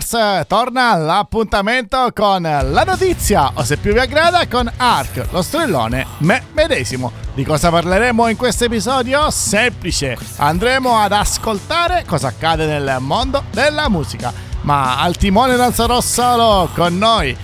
Rockers! Torna l'appuntamento con la notizia, o se più vi aggrada, con Ark, lo strellone me medesimo. Di cosa parleremo in questo episodio? Semplice, andremo ad ascoltare cosa accade nel mondo della musica. Ma al timone non sarò solo con noi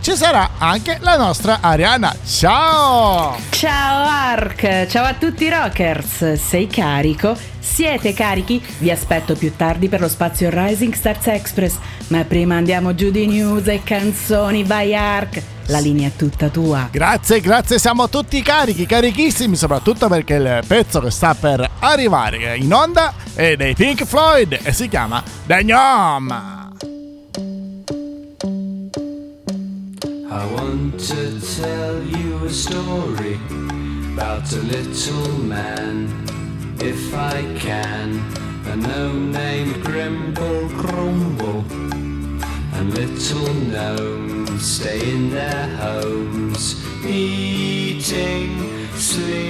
ci sarà anche la nostra Ariana. Ciao! Ciao Ark, ciao a tutti i rockers. Sei carico? Siete carichi? Vi aspetto più tardi per lo spazio Rising Stars Express. Ma prima andiamo giù di news e canzoni. Vai Ark! La linea è tutta tua. Grazie, grazie, siamo tutti carichi, carichissimi, soprattutto perché il pezzo che sta per arrivare in onda è dei Pink Floyd e si chiama The I want to tell you a story about a little man, if I can. A gnome named Grimble Grumble, and little gnomes stay in their homes, eating, sleeping,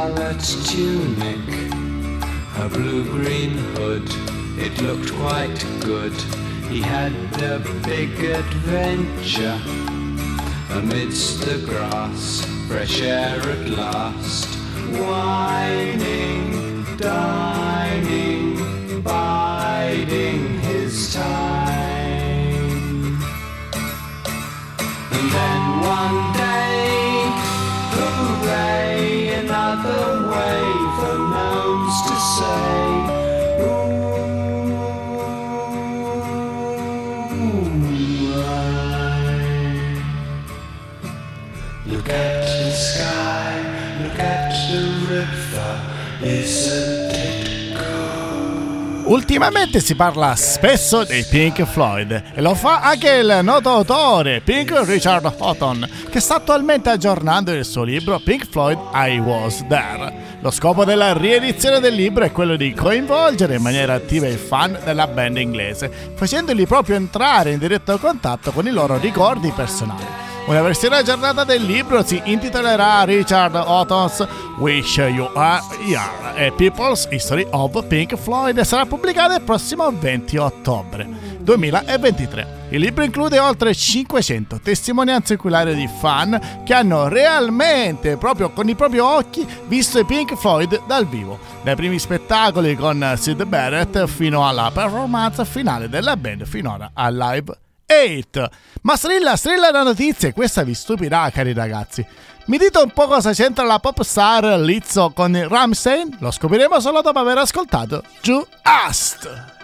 scarlet tunic, a blue-green hood. It looked quite good. He had a big adventure amidst the grass, fresh air at last. Whining, dining, biding his time. And then one Ultimamente si parla spesso dei Pink Floyd e lo fa anche il noto autore Pink Richard Houghton che sta attualmente aggiornando il suo libro Pink Floyd I Was There. Lo scopo della riedizione del libro è quello di coinvolgere in maniera attiva i fan della band inglese, facendoli proprio entrare in diretto contatto con i loro ricordi personali. Una versione aggiornata del libro si intitolerà Richard Houghton's Wish You Are Here a People's History of Pink Floyd e sarà pubblicata il prossimo 20 ottobre 2023. Il libro include oltre 500 testimonianze oculari di fan che hanno realmente, proprio con i propri occhi, visto i Pink Floyd dal vivo, dai primi spettacoli con Sid Barrett fino alla performance finale della band finora al Live 8. Ma strilla, strilla la notizia e questa vi stupirà, cari ragazzi. Mi dite un po' cosa c'entra la pop star Lizzo con il Ramstein? Lo scopriremo solo dopo aver ascoltato Ju Ast.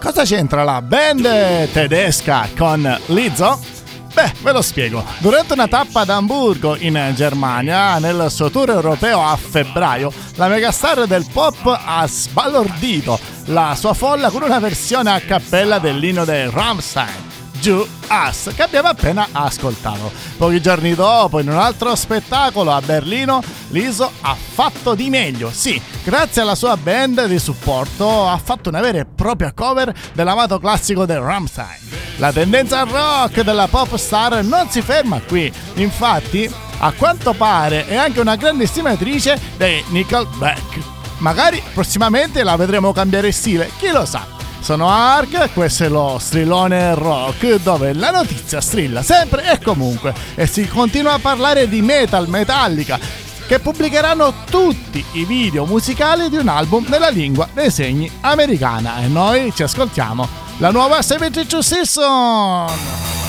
Cosa c'entra la band tedesca con Lizzo? Beh, ve lo spiego. Durante una tappa ad Amburgo, in Germania, nel suo tour europeo a febbraio, la megastar del pop ha sbalordito la sua folla con una versione a cappella dell'inno dei Rammstein. Ju Us che abbiamo appena ascoltato. Pochi giorni dopo, in un altro spettacolo a Berlino, l'ISO ha fatto di meglio. Sì, grazie alla sua band di supporto ha fatto una vera e propria cover dell'amato classico del Rammstein. La tendenza rock della pop star non si ferma qui, infatti, a quanto pare è anche una grande stimatrice dei Nickelback. Magari prossimamente la vedremo cambiare stile, chi lo sa. Sono Ark, questo è lo strillone rock dove la notizia strilla sempre e comunque. E si continua a parlare di metal metallica che pubblicheranno tutti i video musicali di un album nella lingua dei segni americana. E noi ci ascoltiamo. La nuova 72 Season!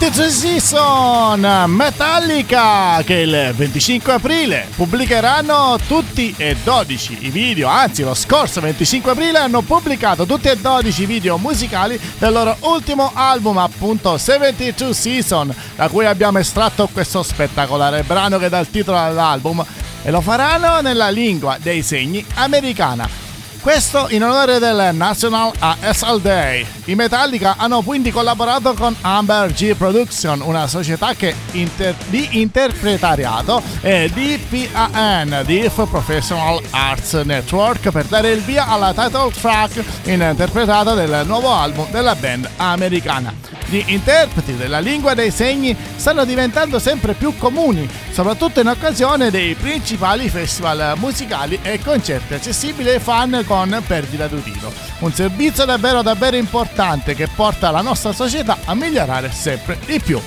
72 Season Metallica che il 25 aprile pubblicheranno tutti e 12 i video, anzi lo scorso 25 aprile hanno pubblicato tutti e 12 i video musicali del loro ultimo album appunto 72 Season da cui abbiamo estratto questo spettacolare brano che dà il titolo all'album e lo faranno nella lingua dei segni americana. Questo in onore del National ASL Day. I Metallica hanno quindi collaborato con Amber G Production, una società che inter- di interpretariato e DPAN, DIF Professional Arts Network, per dare il via alla title track interpretata del nuovo album della band americana. Gli interpreti della lingua dei segni stanno diventando sempre più comuni, soprattutto in occasione dei principali festival musicali e concerti accessibili ai fan con perdita d'udito. Un servizio davvero davvero importante che porta la nostra società a migliorare sempre di più.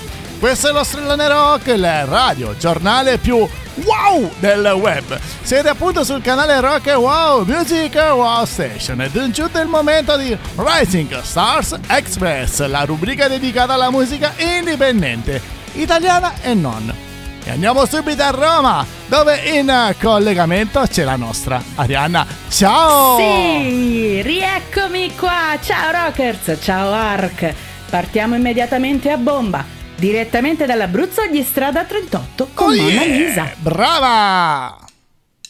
Questo è lo Strellone Rock, il radio giornale più wow del web. Siete appunto sul canale Rock Wow Music Wow Station ed è giunto il momento di Rising Stars Express, la rubrica dedicata alla musica indipendente, italiana e non. E andiamo subito a Roma, dove in collegamento c'è la nostra Arianna. Ciao! Sì, rieccomi qua. Ciao Rockers, ciao Ark. Partiamo immediatamente a bomba. Direttamente dall'Abruzzo agli Strada 38 con Oh Mona yeah! Lisa. Brava!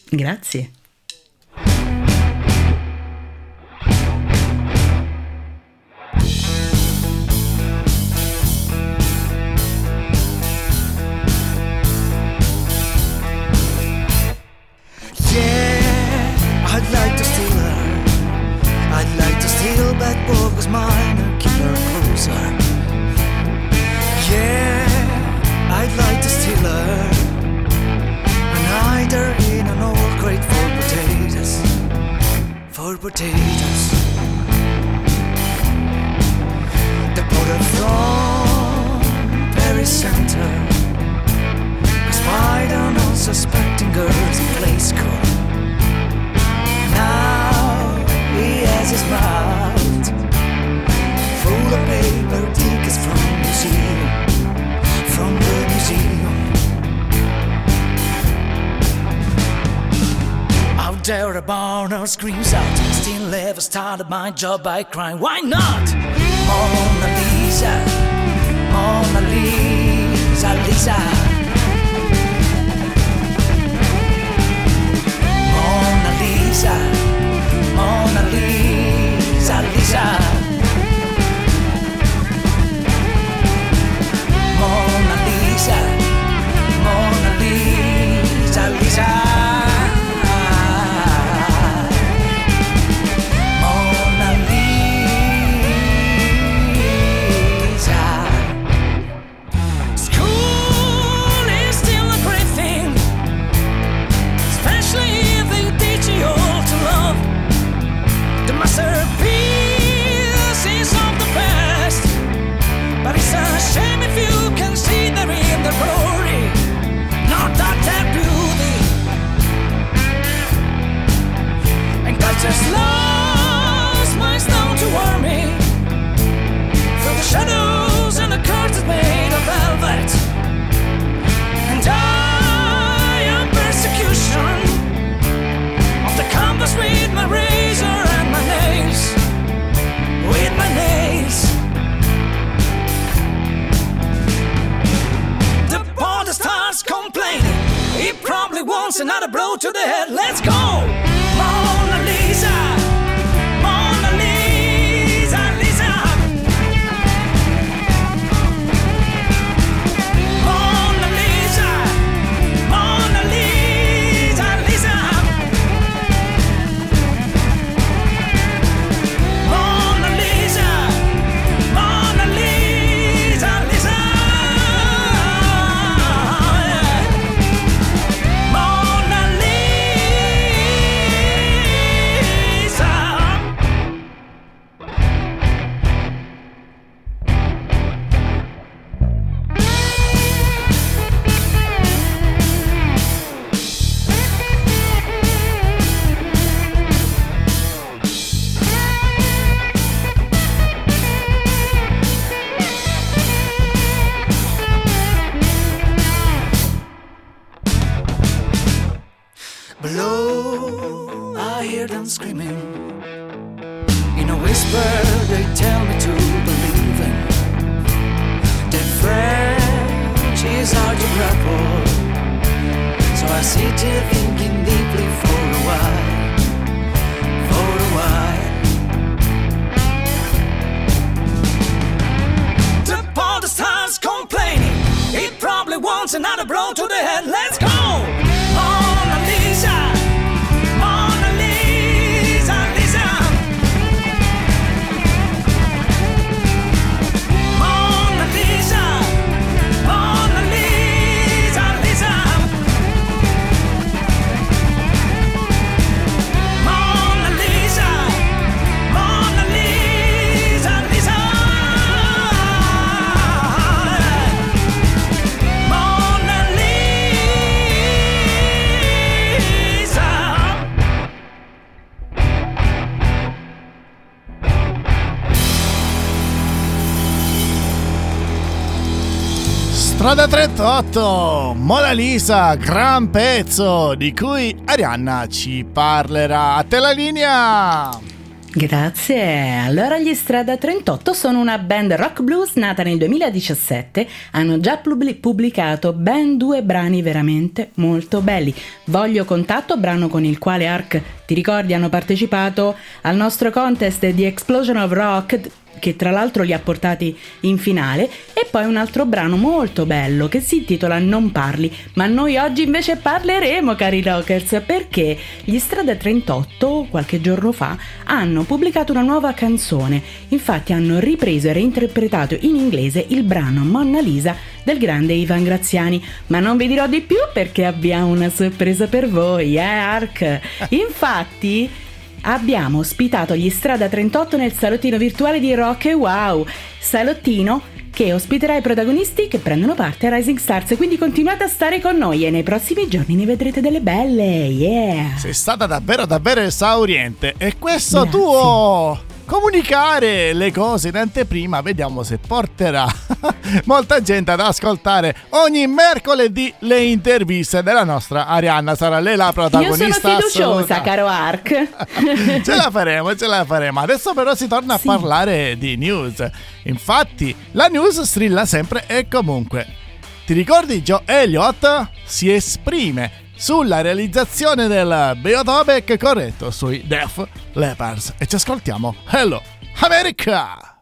Grazie. Potatoes. The border from Paris Center. Cause on unsuspecting girls in play school. Now he has his mouth full of paper tickets from museum, from the museum. Out there, a barner screams out, started my job by crying. Why not? Mona Lisa, Mona Lisa, Lisa. Mona Lisa, Mona Lisa, Lisa. Strada 38, Mona Lisa, gran pezzo di cui Arianna ci parlerà. A te la linea! Grazie. Allora gli Strada 38 sono una band rock blues nata nel 2017. Hanno già pubblic- pubblicato ben due brani veramente molto belli. Voglio contatto, brano con il quale Ark, ti ricordi, hanno partecipato al nostro contest di Explosion of Rock che tra l'altro li ha portati in finale e poi un altro brano molto bello che si intitola Non parli, ma noi oggi invece parleremo cari rockers perché gli Strada 38 qualche giorno fa hanno pubblicato una nuova canzone, infatti hanno ripreso e reinterpretato in inglese il brano Monna Lisa del grande Ivan Graziani, ma non vi dirò di più perché abbiamo una sorpresa per voi, eh Ark? Infatti abbiamo ospitato gli Strada 38 nel salottino virtuale di Rock e Wow, salottino che ospiterà i protagonisti che prendono parte a Rising Stars, quindi continuate a stare con noi e nei prossimi giorni ne vedrete delle belle, yeah! Sei stata davvero davvero esauriente e questo Grazie. tuo comunicare le cose in anteprima vediamo se porterà molta gente ad ascoltare ogni mercoledì le interviste della nostra Arianna sarà lei la Io protagonista sono fiduciosa, assoluta. caro Ark. ce la faremo, ce la faremo. Adesso però si torna Sì. a parlare di news. Infatti, la news strilla sempre e comunque. Ti ricordi Joe Elliott? Si esprime sulla realizzazione del biotopic corretto sui Def Leopards. E ci ascoltiamo. Hello, America!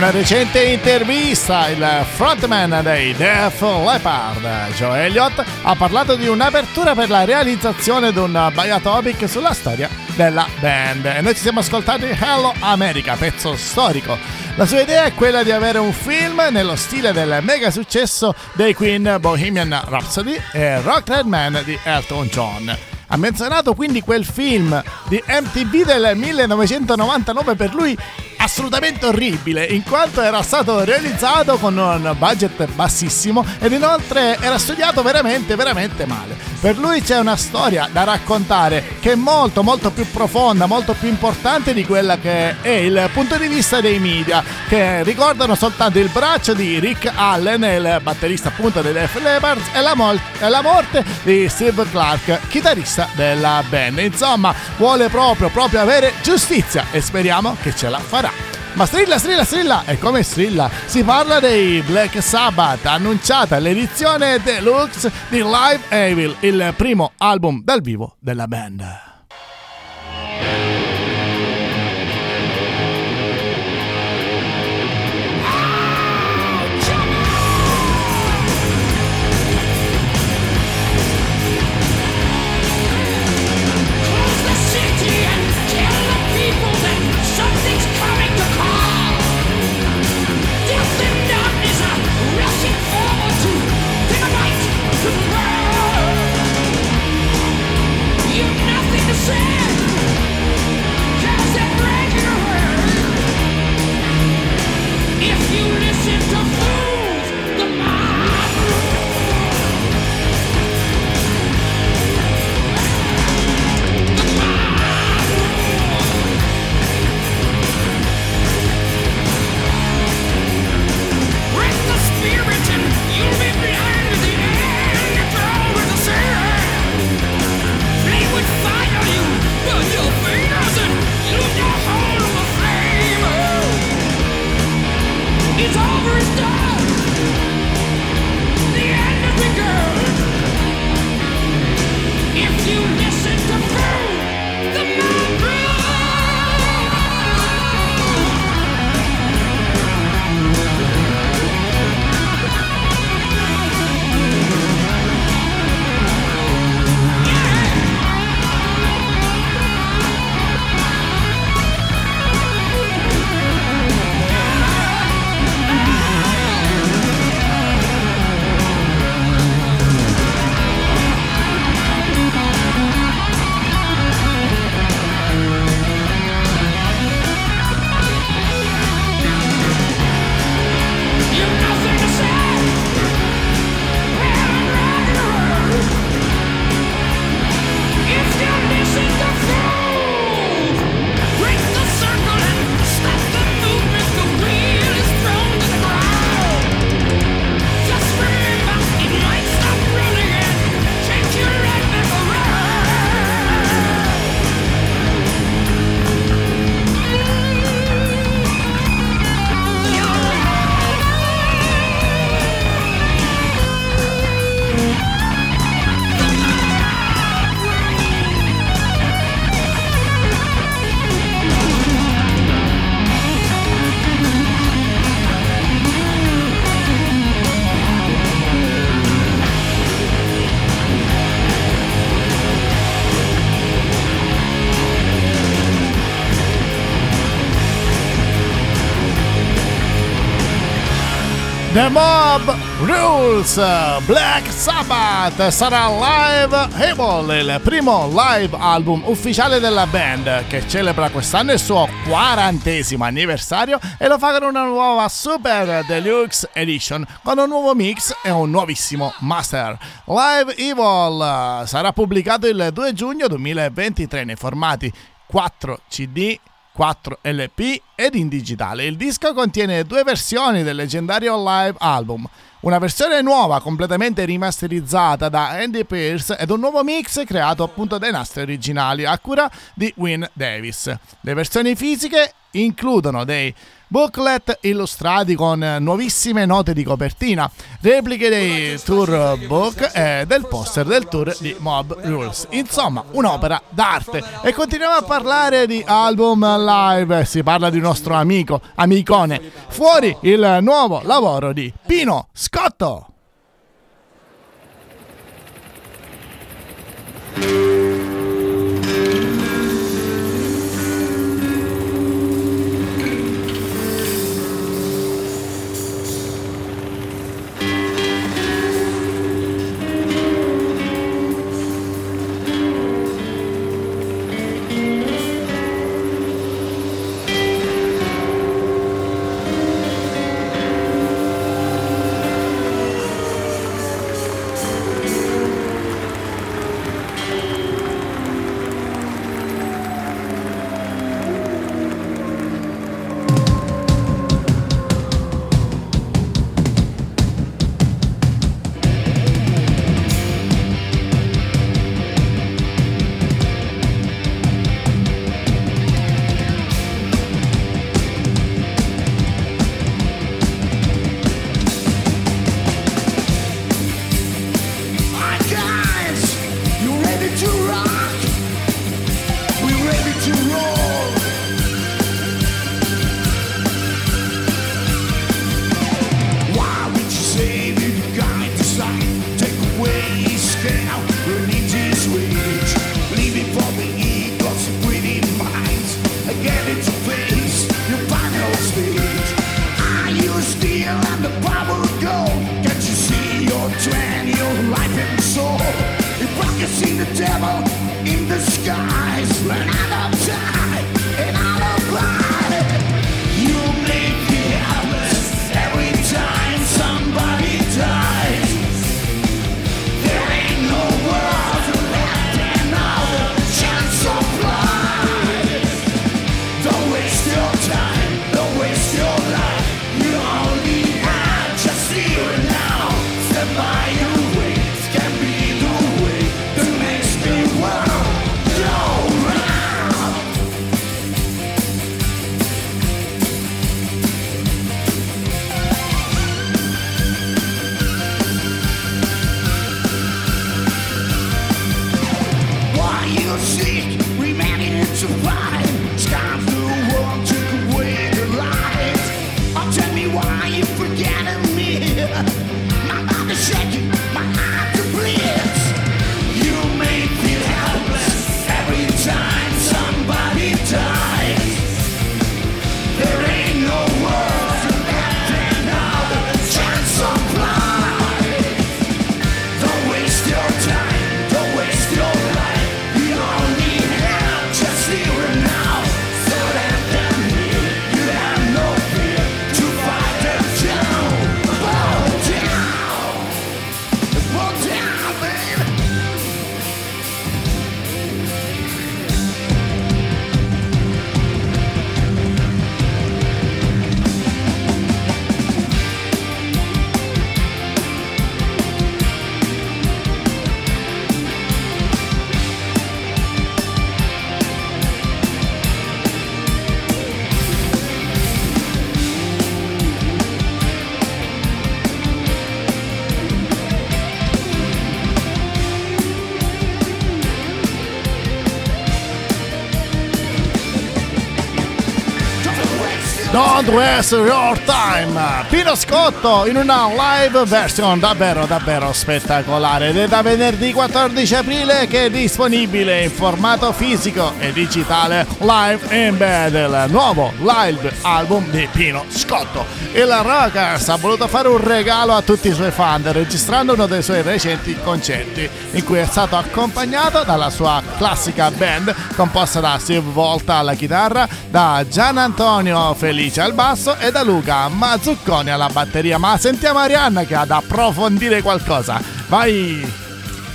Una recente intervista il frontman dei Def Leppard, Joe Elliott, ha parlato di un'apertura per la realizzazione di un biotopic sulla storia della band e noi ci siamo ascoltati Hello America, pezzo storico. La sua idea è quella di avere un film nello stile del mega successo dei Queen Bohemian Rhapsody e Rock Red Man di Elton John. Ha menzionato quindi quel film di MTV del 1999 per lui assolutamente orribile in quanto era stato realizzato con un budget bassissimo ed inoltre era studiato veramente veramente male. Per lui c'è una storia da raccontare che è molto molto più profonda, molto più importante di quella che è il punto di vista dei media che ricordano soltanto il braccio di Rick Allen, il batterista appunto dei Def Leppard e la, mol- la morte di Steve Clark, chitarrista della band. Insomma, vuole proprio proprio avere giustizia e speriamo che ce la farà. Ma strilla, strilla, strilla! E come strilla? Si parla dei Black Sabbath, annunciata l'edizione deluxe di Live Evil, il primo album dal vivo della band. The Mob Rules Black Sabbath sarà Live Evil, il primo live album ufficiale della band che celebra quest'anno il suo quarantesimo anniversario e lo fa con una nuova Super Deluxe Edition con un nuovo mix e un nuovissimo master. Live Evil sarà pubblicato il 2 giugno 2023 nei formati 4 CD 4 LP ed in digitale. Il disco contiene due versioni del leggendario live album. Una versione nuova, completamente rimasterizzata da Andy Pierce ed un nuovo mix creato appunto dai nastri originali a cura di Win Davis. Le versioni fisiche includono dei booklet illustrati con nuovissime note di copertina, repliche dei tour book e del poster del tour di Mob Rules. Insomma, un'opera d'arte. E continuiamo a parlare di album live. Si parla di un nostro amico, amicone. Fuori il nuovo lavoro di Pino Scotto. Waste your time! Pino Scotto in una live version davvero davvero spettacolare ed è da venerdì 14 aprile che è disponibile in formato fisico e digitale live in bed il nuovo live album di Pino Scotto. Il Rockers ha voluto fare un regalo a tutti i suoi fan registrando uno dei suoi recenti concerti in cui è stato accompagnato dalla sua classica band composta da Steve Volta alla chitarra, da Gian Antonio Felice al basso e da Luca Mazzucconi alla batteria. Ma sentiamo Arianna che ha da approfondire qualcosa. Vai!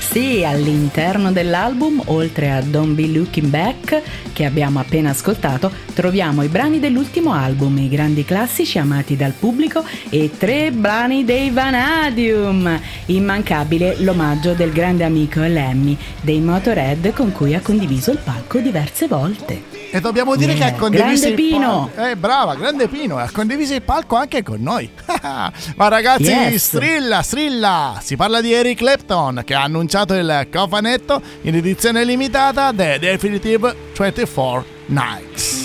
Sì, all'interno dell'album, oltre a Don't Be Looking Back, che abbiamo appena ascoltato, troviamo i brani dell'ultimo album, i grandi classici amati dal pubblico e tre brani dei Vanadium. Immancabile l'omaggio del grande amico Lemmy dei Motorhead con cui ha condiviso il palco diverse volte. E dobbiamo dire Yeah. che ha condiviso Grande il Pino. palco. Eh, brava, grande Pino. Ha condiviso il palco anche con noi. Ma ragazzi, Yes. strilla, strilla. Si parla di Eric Clapton che ha annunciato il cofanetto in edizione limitata The Definitive 24 Nights.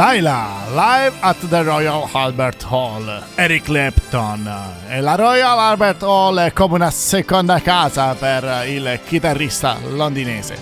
Laila, live at the Royal Albert Hall, Eric Clapton. E la Royal Albert Hall è come una seconda casa per il chitarrista londinese.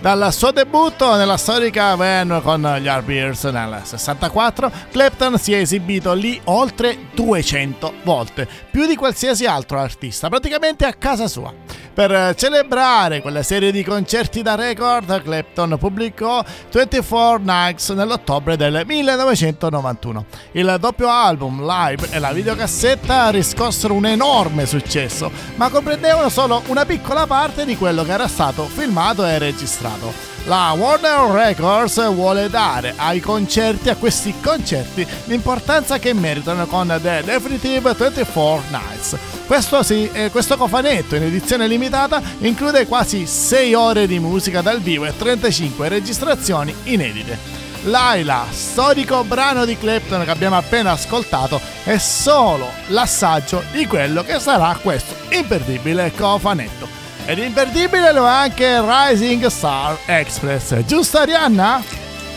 Dal suo debutto nella storica van con gli Arbeirs nel 64, Clapton si è esibito lì oltre 200 volte, più di qualsiasi altro artista, praticamente a casa sua. Per celebrare quella serie di concerti da record, Clapton pubblicò 24 Nights nell'ottobre del 1991. Il doppio album live e la videocassetta riscossero un enorme successo, ma comprendevano solo una piccola parte di quello che era stato filmato e registrato. La Warner Records vuole dare ai concerti, a questi concerti, l'importanza che meritano con The Definitive 24 Nights. Questo, sì, eh, questo cofanetto in edizione limitata include quasi 6 ore di musica dal vivo e 35 registrazioni inedite. Laila, storico brano di Clapton che abbiamo appena ascoltato, è solo l'assaggio di quello che sarà questo imperdibile cofanetto. Ed imperdibile lo è anche Rising Star Express, giusto Arianna?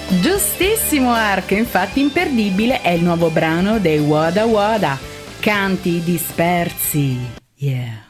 Giustissimo Ark, infatti imperdibile è il nuovo brano dei Wada Wada, Canti dispersi. Yeah.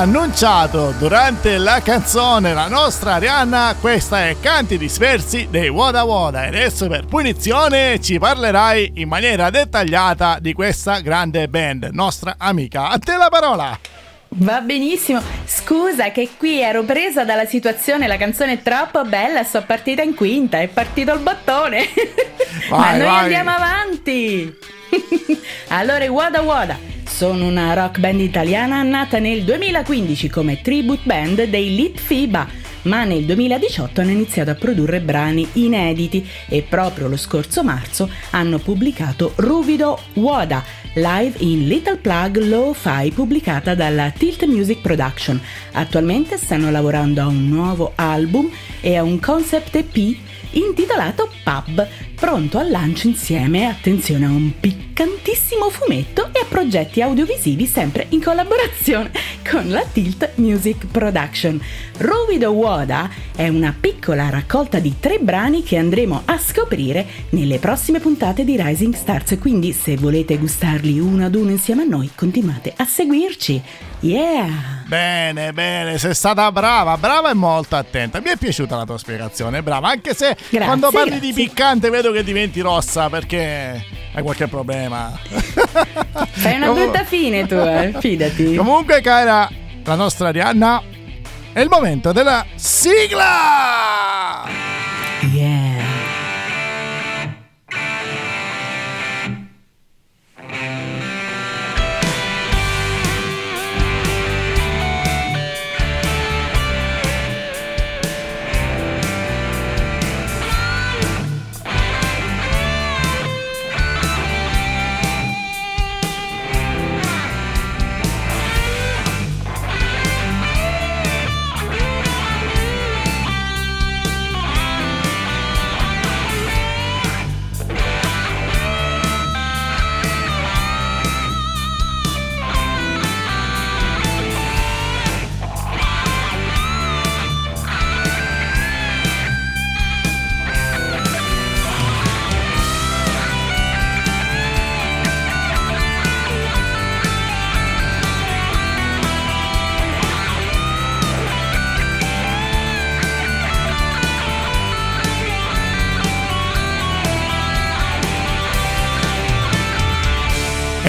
Annunciato durante la canzone la nostra Arianna, questa è Canti dispersi dei Woda Woda e adesso per punizione ci parlerai in maniera dettagliata di questa grande band, nostra amica. A te la parola! Va benissimo. Scusa che qui ero presa dalla situazione, la canzone è troppo bella, sto partita in quinta, è partito il bottone. Ma Vai, noi vai. andiamo avanti. allora, Wada Wada sono una rock band italiana nata nel 2015 come tribute band dei Lit FIBA, ma nel 2018 hanno iniziato a produrre brani inediti e proprio lo scorso marzo hanno pubblicato Ruvido Wada, live in Little Plug Lo-Fi pubblicata dalla Tilt Music Production. Attualmente stanno lavorando a un nuovo album e a un concept EP intitolato Pub, pronto al lancio insieme, attenzione, a un piccantissimo fumetto e a progetti audiovisivi sempre in collaborazione con la Tilt Music Production. Ruvido Woda è una piccola raccolta di tre brani che andremo a scoprire nelle prossime puntate di Rising Stars, quindi se volete gustarli uno ad uno insieme a noi, continuate a seguirci. Yeah! Bene, bene, sei stata brava, brava e molto attenta. Mi è piaciuta la tua spiegazione, brava, anche se Grazie, quando parli di grazie. piccante vedo che diventi rossa perché hai qualche problema. Fai una Comu- brutta fine tu, eh, fidati. Comunque, cara, la nostra Arianna, è il momento della sigla! Yeah!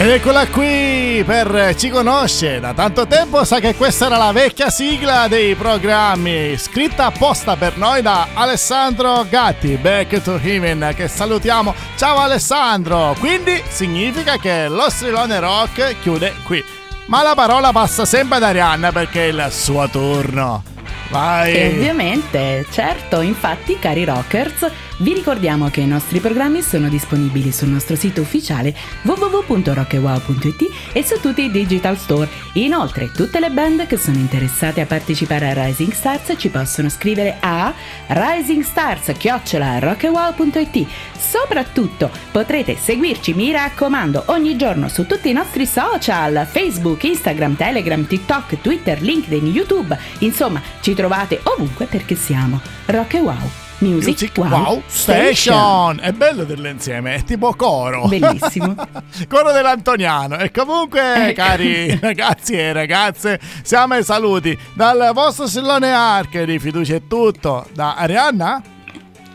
Ed eccola qui per Ci conosce da tanto tempo, sa che questa era la vecchia sigla dei programmi, scritta apposta per noi da Alessandro Gatti, Back to Heaven, che salutiamo. Ciao Alessandro! Quindi significa che lo strilone rock chiude qui. Ma la parola passa sempre ad Arianna perché è il suo turno. Vai! E ovviamente, certo, infatti, cari rockers, vi ricordiamo che i nostri programmi sono disponibili sul nostro sito ufficiale www.rockewow.it e su tutti i digital store. Inoltre, tutte le band che sono interessate a partecipare a Rising Stars ci possono scrivere a risingstars@rockewow.it. Soprattutto, potrete seguirci, mi raccomando, ogni giorno su tutti i nostri social, Facebook, Instagram, Telegram, TikTok, Twitter, LinkedIn, YouTube. Insomma, ci trovate ovunque perché siamo Rock e Wow. Music, Music Wow, Station. È bello dirle insieme, è tipo coro. Bellissimo. coro dell'Antoniano. E comunque, Ecco. cari ragazzi e ragazze, siamo ai saluti dal vostro Sillone Arche di Fiducia e tutto. Da Arianna,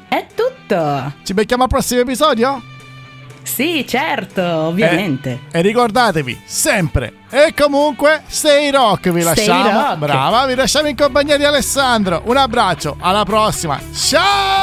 È tutto. ci becchiamo al prossimo episodio? Sì, certo, ovviamente. E ricordatevi sempre e comunque Stay Rock vi Stay lasciamo. rock. Brava, vi lasciamo in compagnia di Alessandro. Un abbraccio, alla prossima. Ciao!